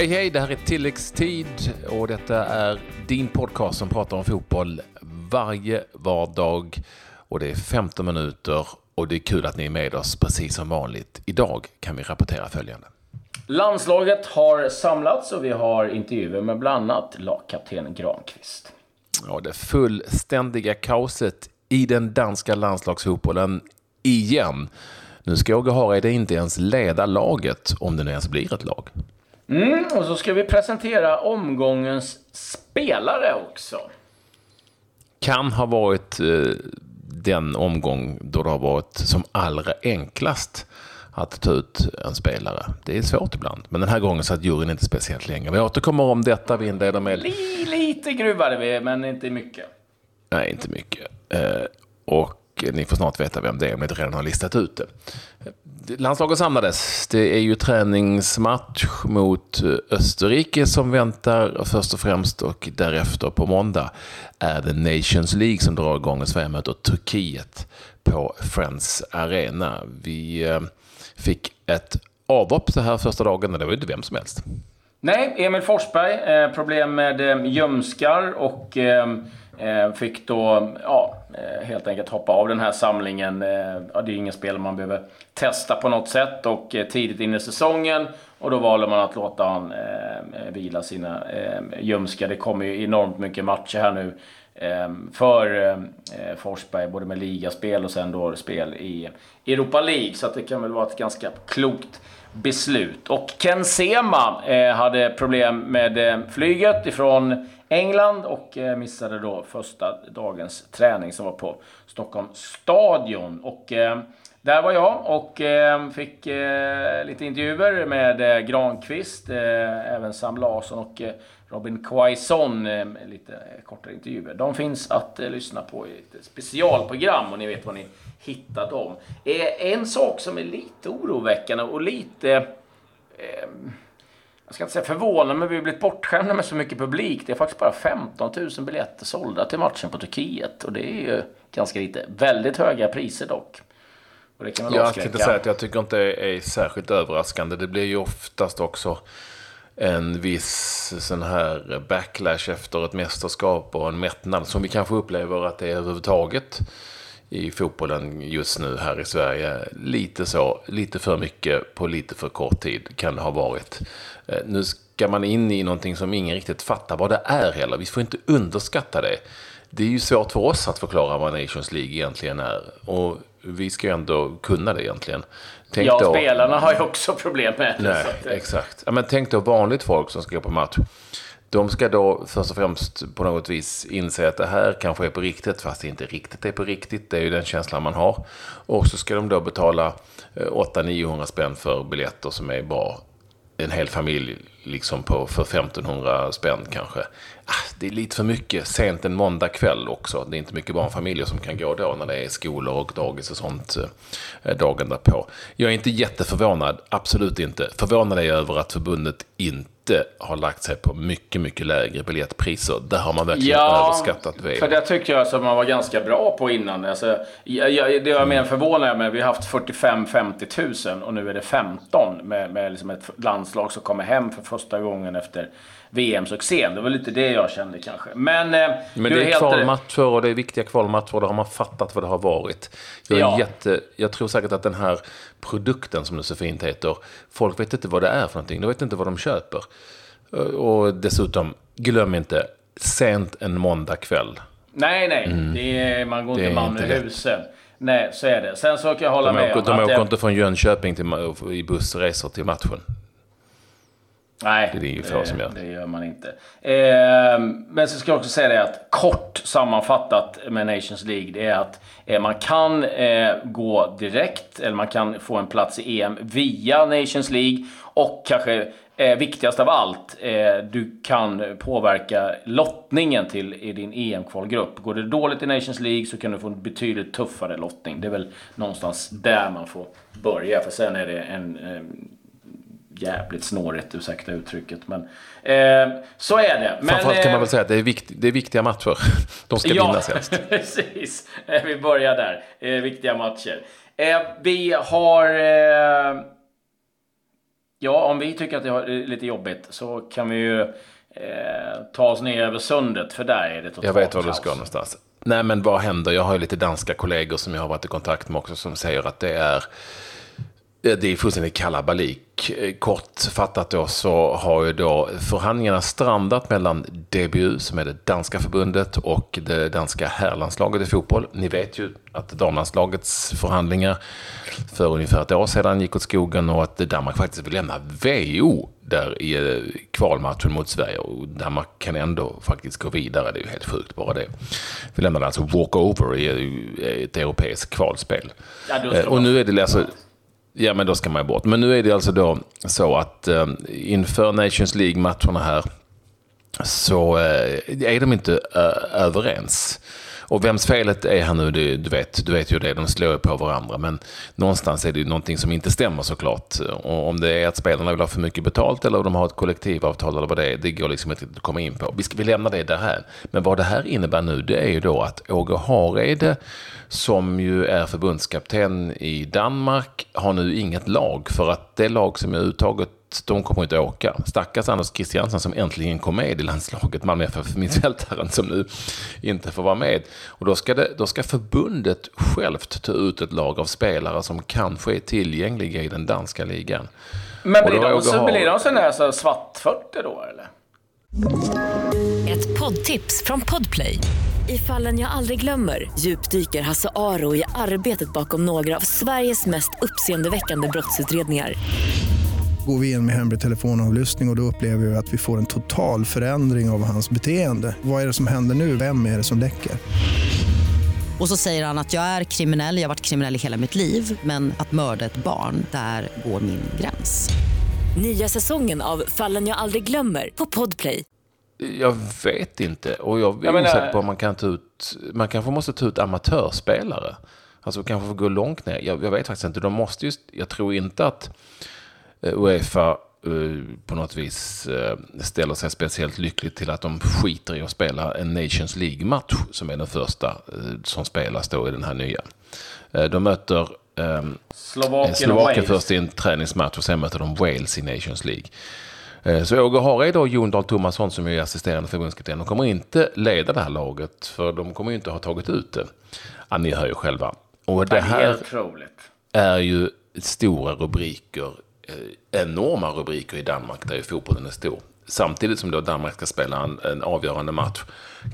Hej hej, det här är Tilläggstid och detta är din podcast som pratar om fotboll varje vardag. Och det är 15 minuter och det är kul att ni är med oss precis som vanligt. Idag kan vi rapportera följande. Landslaget har samlats och vi har intervjuer med bland annat lagkapten Granqvist. Ja, det fullständiga kaoset i den danska landslagsfotbollen igen. Nu ska Åge Hareide inte ens leda laget, om det nu ens blir ett lag. Mm, och så ska vi presentera omgångens spelare också. Kan ha varit eh, den omgång då det har varit som allra enklast att ta ut en spelare. Det är svårt ibland, men den här gången satt juryn inte speciellt länge. Vi återkommer om detta. Vi inleder med... Lite gruvade vi, men inte mycket. Nej, inte mycket. Eh, och ni får snart veta vem det är om ni inte redan har listat ut det. Landslaget samlades. Det är ju träningsmatch mot eh, Österrike som väntar först och främst och därefter på måndag är det Nations League som drar igång och Sverige möter Turkiet på Friends Arena. Vi eh, fick ett avhopp så här första dagen och det var ju inte vem som helst. Nej, Emil Forsberg, eh, problem med ljumskar och Eh, fick då ja, eh, helt enkelt hoppa av den här samlingen. Eh, ja, det är ingen spel man behöver testa på något sätt och tidigt in i säsongen och då valde man att låta han eh, vila sina eh, ljumskar. Det kommer ju enormt mycket matcher här nu eh, för eh, Forsberg, både med ligaspel och sen då spel i Europa League. Så att det kan väl vara ett ganska klokt beslut. Och Ken Sema eh, hade problem med eh, flyget ifrån England och eh, missade då första dagens träning som var på Stockholms stadion. Och eh, där var jag och eh, fick lite intervjuer med Granqvist, även Sam Larsson och Robin Quaison, eh, lite kortare intervjuer. De finns att eh, lyssna på i ett specialprogram och ni vet var ni hittar dem. Eh, en sak som är lite oroväckande och lite... Jag ska inte säga förvånande, men vi har blivit bortskämda med så mycket publik. Det är faktiskt bara 15 000 biljetter sålda till matchen på Turkiet. Och det är ju ganska lite. Väldigt höga priser dock. Och det kan väl jag tänkte säga att jag tycker inte det är särskilt överraskande. Det blir ju oftast också en viss sån här backlash efter ett mästerskap och en mättnad som vi kanske upplever att det är överhuvudtaget i fotbollen just nu här i Sverige. Lite så, lite för mycket på lite för kort tid kan det ha varit. Eh, nu ska man in i någonting som ingen riktigt fattar vad det är heller. Vi får inte underskatta det. Det är ju svårt för oss att förklara vad Nations League egentligen är. Och vi ska ju ändå kunna det egentligen. Tänk ja, då, spelarna har ju också problem med det. Nej, exakt. Ja, men tänk då vanligt folk som ska gå på match. De ska då först och främst på något vis inse att det här kanske är på riktigt, fast det inte riktigt är på riktigt. Det är ju den känslan man har. Och så ska de då betala eh, 800-900 spänn för biljetter som är bra. En hel familj liksom på, för 1500 spänn kanske. Ah, det är lite för mycket sent en måndag kväll också. Det är inte mycket barnfamiljer som kan gå då när det är skolor och dagis och sånt eh, dagen därpå. Jag är inte jätteförvånad, absolut inte. Förvånad är jag över att förbundet inte har lagt sig på mycket, mycket lägre biljettpriser. Där har man verkligen ja, överskattat VM. för det tyckte jag att man var ganska bra på innan. Alltså, jag, jag, det var mer förvånad med. Vi har haft 45-50 000 och nu är det 15 med, med liksom ett landslag som kommer hem för första gången efter VM-succén. Det var lite det jag kände kanske. Men, eh, Men det är kvalmatcher och det är viktiga kvalmatcher. Då har man fattat vad det har varit. Jag, är ja. jätte, jag tror säkert att den här produkten som det så fint heter, folk vet inte vad det är för någonting. De vet inte vad de köper. Och dessutom, glöm inte, sent en måndag kväll. Nej, nej. Mm. Är, man går inte man ur huset. Nej, så är det. Sen så kan jag hålla de med åker, De åker jag... inte från Jönköping till, i bussresor till matchen. Nej, det, är det, som gör. det gör man inte. Eh, men så ska jag också säga det att kort sammanfattat med Nations League, det är att eh, man kan eh, gå direkt, eller man kan få en plats i EM via Nations League. Och kanske eh, viktigast av allt, eh, du kan påverka lottningen till i din EM-kvalgrupp. Går det dåligt i Nations League så kan du få en betydligt tuffare lottning. Det är väl någonstans där man får börja, för sen är det en jävligt snårigt, ursäkta uttrycket. Men eh, så är det. Men, Framförallt kan man eh, väl säga att det är, vikt, det är viktiga matcher. De ska ja, vinnas helst. precis. Eh, vi börjar där. Eh, viktiga matcher. Eh, vi har... Eh, Ja, om vi tycker att det är lite jobbigt så kan vi ju eh, ta oss ner över sundet, för där är det totalt Jag vet var du ska någonstans. Nej, men vad händer? Jag har ju lite danska kollegor som jag har varit i kontakt med också som säger att det är det är fullständigt kalabalik. Kortfattat då så har ju då förhandlingarna strandat mellan DBU, som är det danska förbundet, och det danska herrlandslaget i fotboll. Ni vet ju att damlandslagets förhandlingar för ungefär ett år sedan gick åt skogen och att Danmark faktiskt vill lämna VO där i eh, kvalmatchen mot Sverige. Och Danmark kan ändå faktiskt gå vidare. Det är ju helt sjukt bara det. Vi lämnade alltså walkover i ett europeiskt kvalspel. Ja, och nu är det alltså... Ja, men då ska man ju bort. Men nu är det alltså då så att eh, inför Nations League-matcherna här så eh, är de inte eh, överens. Och vems felet är här nu, det, du, vet, du vet ju det, de slår på varandra. Men någonstans är det ju någonting som inte stämmer såklart. Och om det är att spelarna vill ha för mycket betalt eller om de har ett kollektivavtal eller vad det är, det går liksom inte att komma in på. Vi, ska, vi lämnar det där här. Men vad det här innebär nu, det är ju då att Åge Hareide, som ju är förbundskapten i Danmark, har nu inget lag. För att det lag som är uttaget de kommer inte åka. Stackars Anders Christiansen som äntligen kom med i landslaget, Malmö FF, mittfältaren som nu inte får vara med. Och då ska, det, då ska förbundet självt ta ut ett lag av spelare som kanske är tillgängliga i den danska ligan. Men blir de, så, blir de sådana här så svartfötter då, eller? Ett poddtips från Podplay. I fallen jag aldrig glömmer djupdyker Hasse Aro i arbetet bakom några av Sveriges mest uppseendeväckande brottsutredningar går vi in med hemlig telefonavlyssning och, och då upplever vi att vi får en total förändring av hans beteende. Vad är det som händer nu? Vem är det som läcker? Och så säger han att jag är kriminell, jag har varit kriminell i hela mitt liv men att mörda ett barn, där går min gräns. Nya säsongen av Fallen jag aldrig glömmer på Podplay. Jag vet inte. Och jag är osäker på om man kan ta ut... Man kanske måste ta ut amatörspelare. Alltså kanske få gå långt ner. Jag, jag vet faktiskt inte. De måste just... Jag tror inte att Uefa eh, på något vis eh, ställer sig speciellt lyckligt till att de skiter i att spela en Nations League-match som är den första som spelas då i den här nya. De möter Slovakien, Slovakien först i en träningsmatch och sen möter de Wales i Nations League. Så Åge Hareide och Jon Dahl Tomasson som är assisterande förbundskapten, de kommer inte leda det här laget för de kommer inte ha tagit ut det. Ja, ni hör ju själva. Och det här är ju stora rubriker Eh, Eh, enorma rubriker i Danmark där ju fotbollen är stor. Samtidigt som då Danmark ska spela en, en avgörande match,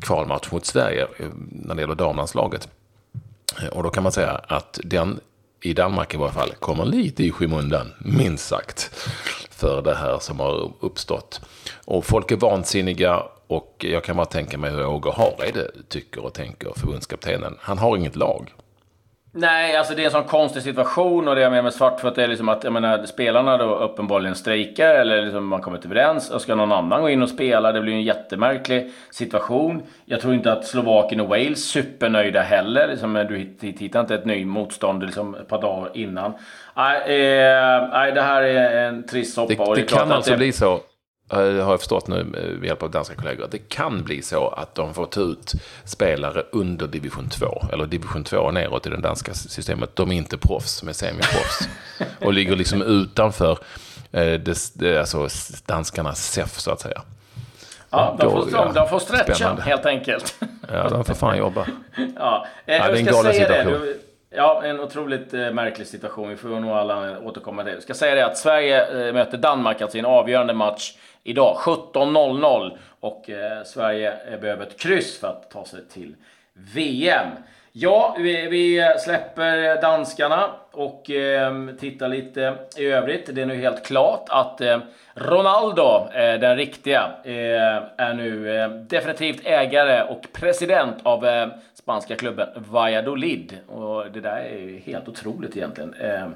kvalmatch mot Sverige eh, när det gäller damlandslaget. Eh, och då kan man säga att den i Danmark i varje fall kommer lite i skymundan, minst sagt, för det här som har uppstått. Och folk är vansinniga och jag kan bara tänka mig hur Åge Hareide tycker och tänker, förbundskaptenen. Han har inget lag. Nej, alltså det är en sån konstig situation och det jag menar med Svartfot är liksom att jag menar, spelarna då uppenbarligen strejkar eller liksom man kommer inte överens och ska någon annan gå in och spela. Det blir en jättemärklig situation. Jag tror inte att Slovakien och Wales supernöjda heller. Liksom, du hittar inte ett nytt motstånd liksom, ett par dagar innan. Nej, eh, nej, det här är en trist soppa. Det, det, det kan alltså det... bli så har jag förstått nu med hjälp av danska kollegor, det kan bli så att de får ta ut spelare under division 2, eller division 2 neråt i det danska systemet. De är inte proffs, som är semiproffs. och ligger liksom utanför eh, det, det, alltså danskarnas SEF, så att säga. Ja, de får, ja, de får stretcha spännande. helt enkelt. ja, de får fan jobba. ja, eh, ja, det är en galen situation. Det. Ja, en otroligt eh, märklig situation. Vi får nog alla återkomma till det. Jag ska säga det att Sverige eh, möter Danmark alltså i en avgörande match idag 17.00 och eh, Sverige eh, behöver ett kryss för att ta sig till VM. Ja, vi, vi släpper eh, danskarna och eh, tittar lite i övrigt. Det är nu helt klart att eh, Ronaldo, eh, den riktiga, eh, är nu eh, definitivt ägare och president av eh, spanska klubben Valladolid. Och det där är ju helt otroligt egentligen. Ehm,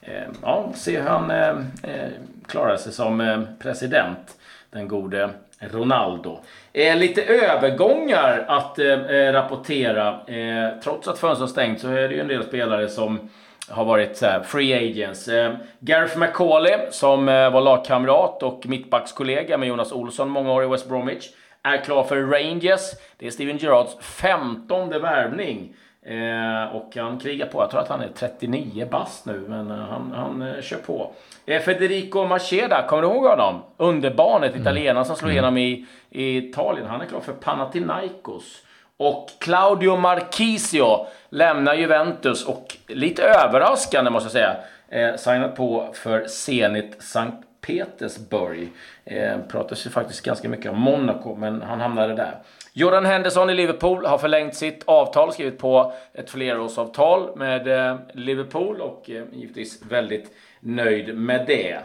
Eh, ja, se hur han eh, eh, klarar sig som president, den gode Ronaldo. Eh, lite övergångar att eh, rapportera. Eh, trots att fönstret stängt så är det ju en del spelare som har varit så här, free agents. Eh, Gareth McCauley som eh, var lagkamrat och mittbackskollega med Jonas Olsson många år i West Bromwich är klar för Rangers. Det är Steven Gerrards femtonde värvning Eh, och han krigar på. Jag tror att han är 39 bast nu, men eh, han, han eh, kör på. Eh, Federico Macheda, kommer du ihåg honom? Underbarnet, mm. italienaren som slog mm. igenom i, i Italien. Han är klar för Panathinaikos. Och Claudio Marchisio lämnar Juventus och lite överraskande måste jag säga, eh, signat på för Zenit Sankt Petersburg. Eh, pratas ju faktiskt ganska mycket om Monaco, men han hamnade där. Jordan Henderson i Liverpool har förlängt sitt avtal, skrivit på ett flerårsavtal med eh, Liverpool och eh, givetvis väldigt nöjd med det.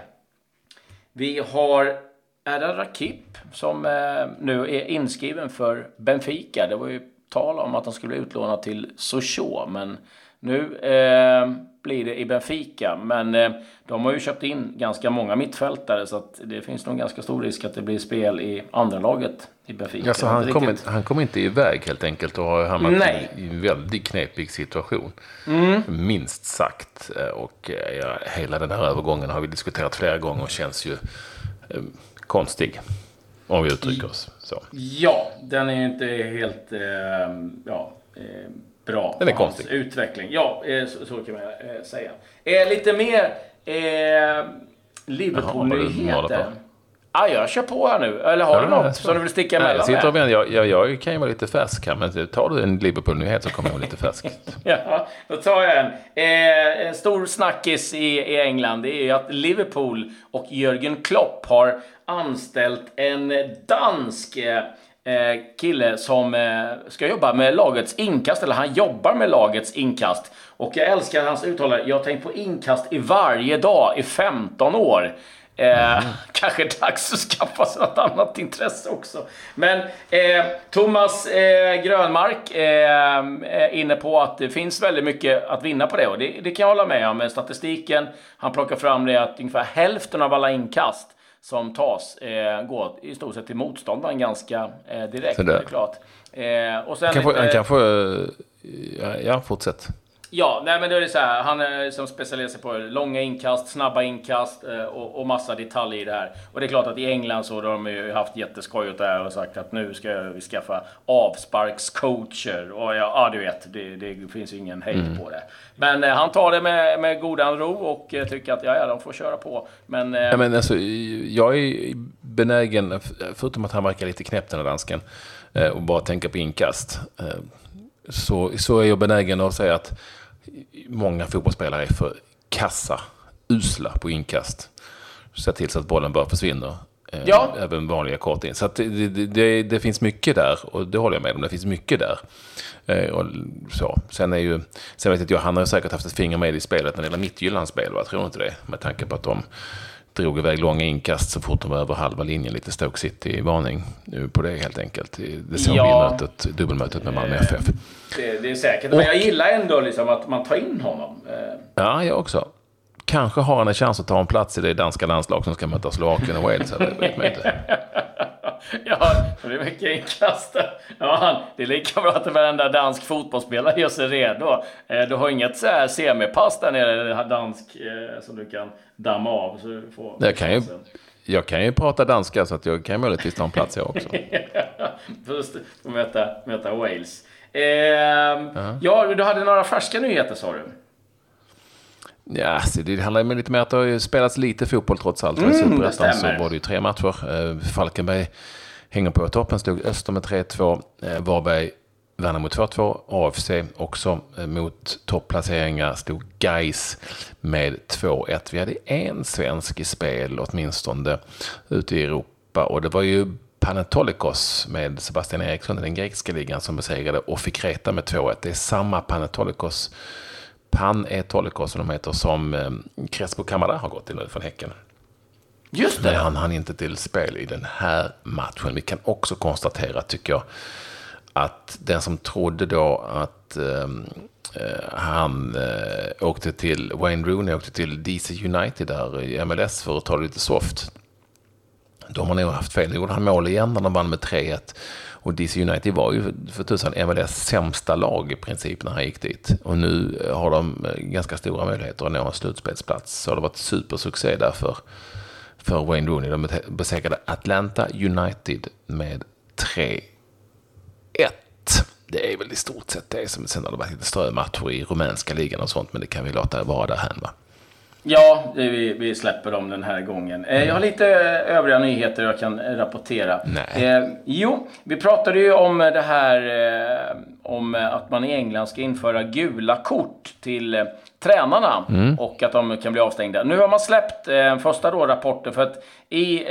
Vi har Erdal Rakip som eh, nu är inskriven för Benfica. Det var ju tal om att han skulle utlånad till Sochaux, men nu eh, blir det i Benfica. Men eh, de har ju köpt in ganska många mittfältare så att det finns nog ganska stor risk att det blir spel i andra laget i Benfica. Alltså, han, kommer, han kommer inte iväg helt enkelt och har hamnat Nej. i en väldigt knepig situation. Mm. Minst sagt. Eh, och eh, ja, hela den här övergången har vi diskuterat flera gånger och känns ju eh, konstig. Om vi uttrycker oss så. Ja, den är ju inte helt... Eh, ja, eh, bra Den är konstig. utveckling. Ja, eh, så, så, kan man säga. Lite mer Liverpool-nyheter. Ah, jag kör på här nu. Eller har ja, du något som du vill sticka emellan jag, sitter med? Jag, jag, jag kan ju vara lite färsk här, men tar du en Liverpool-nyhet så kommer jag vara lite färsk. ja, då tar jag en. Eh, en stor snackis i, i England det är ju att Liverpool och Jörgen Klopp har anställt en dansk eh, Eh, kille som eh, ska jobba med lagets inkast, eller han jobbar med lagets inkast. Och jag älskar hans uttalande. Jag har tänkt på inkast i varje dag i 15 år. Eh, mm. Kanske dags att skaffa sig något annat intresse också. Men eh, Thomas eh, Grönmark eh, är inne på att det finns väldigt mycket att vinna på det. Och det, det kan jag hålla med om. Med statistiken, han plockar fram det att ungefär hälften av alla inkast som tas eh, går i stort sett till motståndaren ganska eh, direkt. Det. är klart. Och sen kan lite, han kan få... Ja, ja, fortsätt. Ja, nej men det är så här. Han är som specialiserar sig på långa inkast, snabba inkast eh, och, och, massa detaljer i det här. Och det är klart att i England så har de ju haft jätteskoj åt det här och sagt att nu ska vi skaffa avsparkscoacher. Och ja, ja du vet, det, det finns ju ingen hejd mm. på det. Men eh, han tar det med, med godan ro och eh, tycker att ja, ja, de får köra på. Men, eh, ja, men alltså, jag är benägen, förutom att han verkar lite knäpp den här dansken, eh, och bara tänka på inkast. Eh, så, så är jag benägen att säga att många fotbollsspelare är för kassa, usla på inkast. Se till så att bollen bara försvinner. Eh, ja. Även vanliga kort in. Så det, det, det, finns mycket där och det håller jag med om. Det finns mycket där. Eh, och så. Sen, är ju, sen vet jag, han har säkert haft ett finger med i spelet när det gäller Midtjyllands spel. Jag tror inte det. Med tanke på att de drog iväg långa inkast så fort de var över halva linjen. Lite Stoke City-varning på det helt enkelt. Det såg ja. vi mötet, dubbelmötet med Malmö FF. Det, det är säkert. Men jag gillar ändå liksom att man tar in honom. Eh. Ja, jag också. Kanske har han en chans att ta en plats i det danska landslag som ska möta Slovakien och Wales. Det vet man inte. ja, det är mycket inkast. Ja, det är lika bra att varenda dansk fotbollsspelare gör sig redo. Eh, du har inget så här semipass där nere, dansk, eh, som du kan damma av. Så du får jag, kan ju, jag kan ju prata danska så att jag kan möjligtvis ta en plats jag också. Först möta, möta Wales. Eh, uh-huh. Ja, du hade några färska nyheter sa du. Ja, det handlar ju lite mer att det har spelats lite fotboll trots allt. Mm, I Superettan så var det ju tre matcher. Eh, Falkenberg hänger på toppen, stod Öster med 3-2. Eh, Varberg vann mot 2-2. AFC också eh, mot topplaceringar stod Geis med 2-1. Vi hade en svensk i spel åtminstone ute i Europa och det var ju Panetolikos med Sebastian Eriksson i den grekiska ligan som besegrade och fick reta med 2-1. Det är samma Panetolikos Pan Etolikos som de heter, som eh, Crespo Camara har gått till nu från Häcken. Just det. Men han hann inte till spel i den här matchen. Vi kan också konstatera, tycker jag, att den som trodde då att ehm, eh, han eh, åkte till, Wayne Rooney åkte till DC United där i MLS för att ta det lite soft. De har nog haft fel. Nu gjorde han mål igen när de vann med 3-1. Och DC United var ju för tusan MLS sämsta lag i princip när han gick dit. Och nu har de eh, ganska stora möjligheter att nå en slutspelsplats. Så det har varit supersuccé där för, för Wayne Rooney. De besegrade Atlanta United med 3-1. det är väl i stort sett det som sen har det varit lite större matcher i rumänska ligan och sånt, men det kan vi låta vara därhän va. Ja, vi, vi släpper dem den här gången. Eh, jag har lite eh, övriga nyheter jag kan rapportera. Nej. Eh, jo, vi pratade ju om det här eh, om att man i England ska införa gula kort till eh, tränarna och att de kan bli avstängda. Nu har man släppt eh, första då rapporten för att i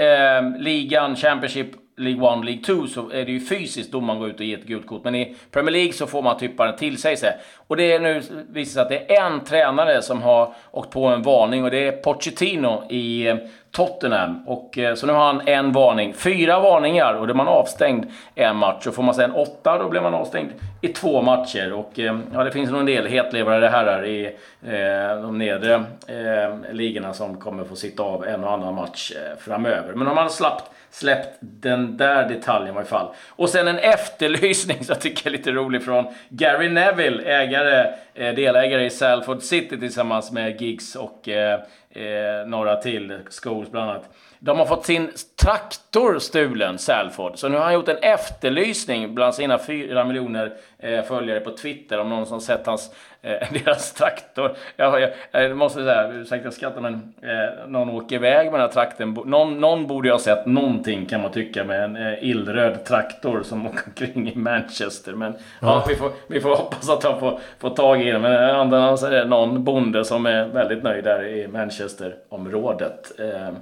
ligan, Championship League 1, League 2 så är det ju fysiskt domaren går ut och ger ett gult kort. Men i Premier League så får man typa den till sig. sig. Och det är nu visar sig att det är en tränare som har åkt på en varning och det är Pochettino i eh, Tottenham. Och, eh, så nu har han en varning. Fyra varningar och då är man avstängd en match. Och får man sen åtta då blir man avstängd i två matcher. Och eh, ja, det finns nog en del hetlevrade herrar i eh, de nedre eh, ligorna som kommer få sitta av en och annan match eh, framöver. Men om man slappt släppt den där detaljen i varje fall. Och sen en efterlysning som jag tycker är lite rolig från Gary Neville, ägare, eh, delägare i Salford City tillsammans med Giggs och eh, Eh, några till, Scholes bland annat. De har fått sin traktor stulen, Salford. Så nu har han gjort en efterlysning bland sina fyra miljoner eh, följare på Twitter om någon som sett hans, eh, deras traktor. Jag, jag, jag måste säga, ursäkta jag skrattar men eh, någon åker iväg med den här trakten. Någon, någon borde ju ha sett någonting kan man tycka med en eh, illröd traktor som åker omkring i Manchester. Men ja. vi, får, vi får hoppas att han får, får tag i den. Men andra så är det någon bonde som är väldigt nöjd där i Manchesterområdet. Eh,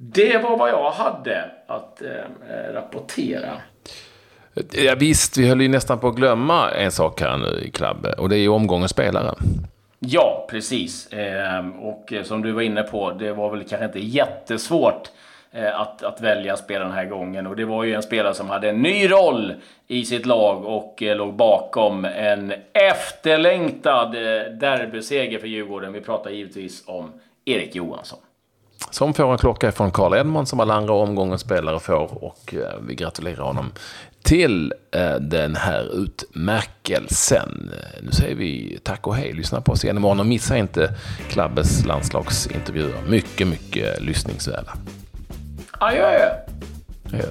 det var vad jag hade att eh, rapportera. Ja, visst, vi höll ju nästan på att glömma en sak här nu i Klabbe. Och det är ju omgångens spelare. Ja, precis. Eh, och som du var inne på, det var väl kanske inte jättesvårt eh, att, att välja spelare den här gången. Och det var ju en spelare som hade en ny roll i sitt lag och eh, låg bakom en efterlängtad eh, derbyseger för Djurgården. Vi pratar givetvis om Erik Johansson. Som får en klocka från Karl Edmond som alla andra omgångens spelare får. Och eh, vi gratulerar honom till eh, den här utmärkelsen. Nu säger vi tack och hej. Lyssna på oss igen imorgon och missa inte Klabbes landslagsintervjuer. Mycket, mycket lyssningsvärda. Adjö! Adjö.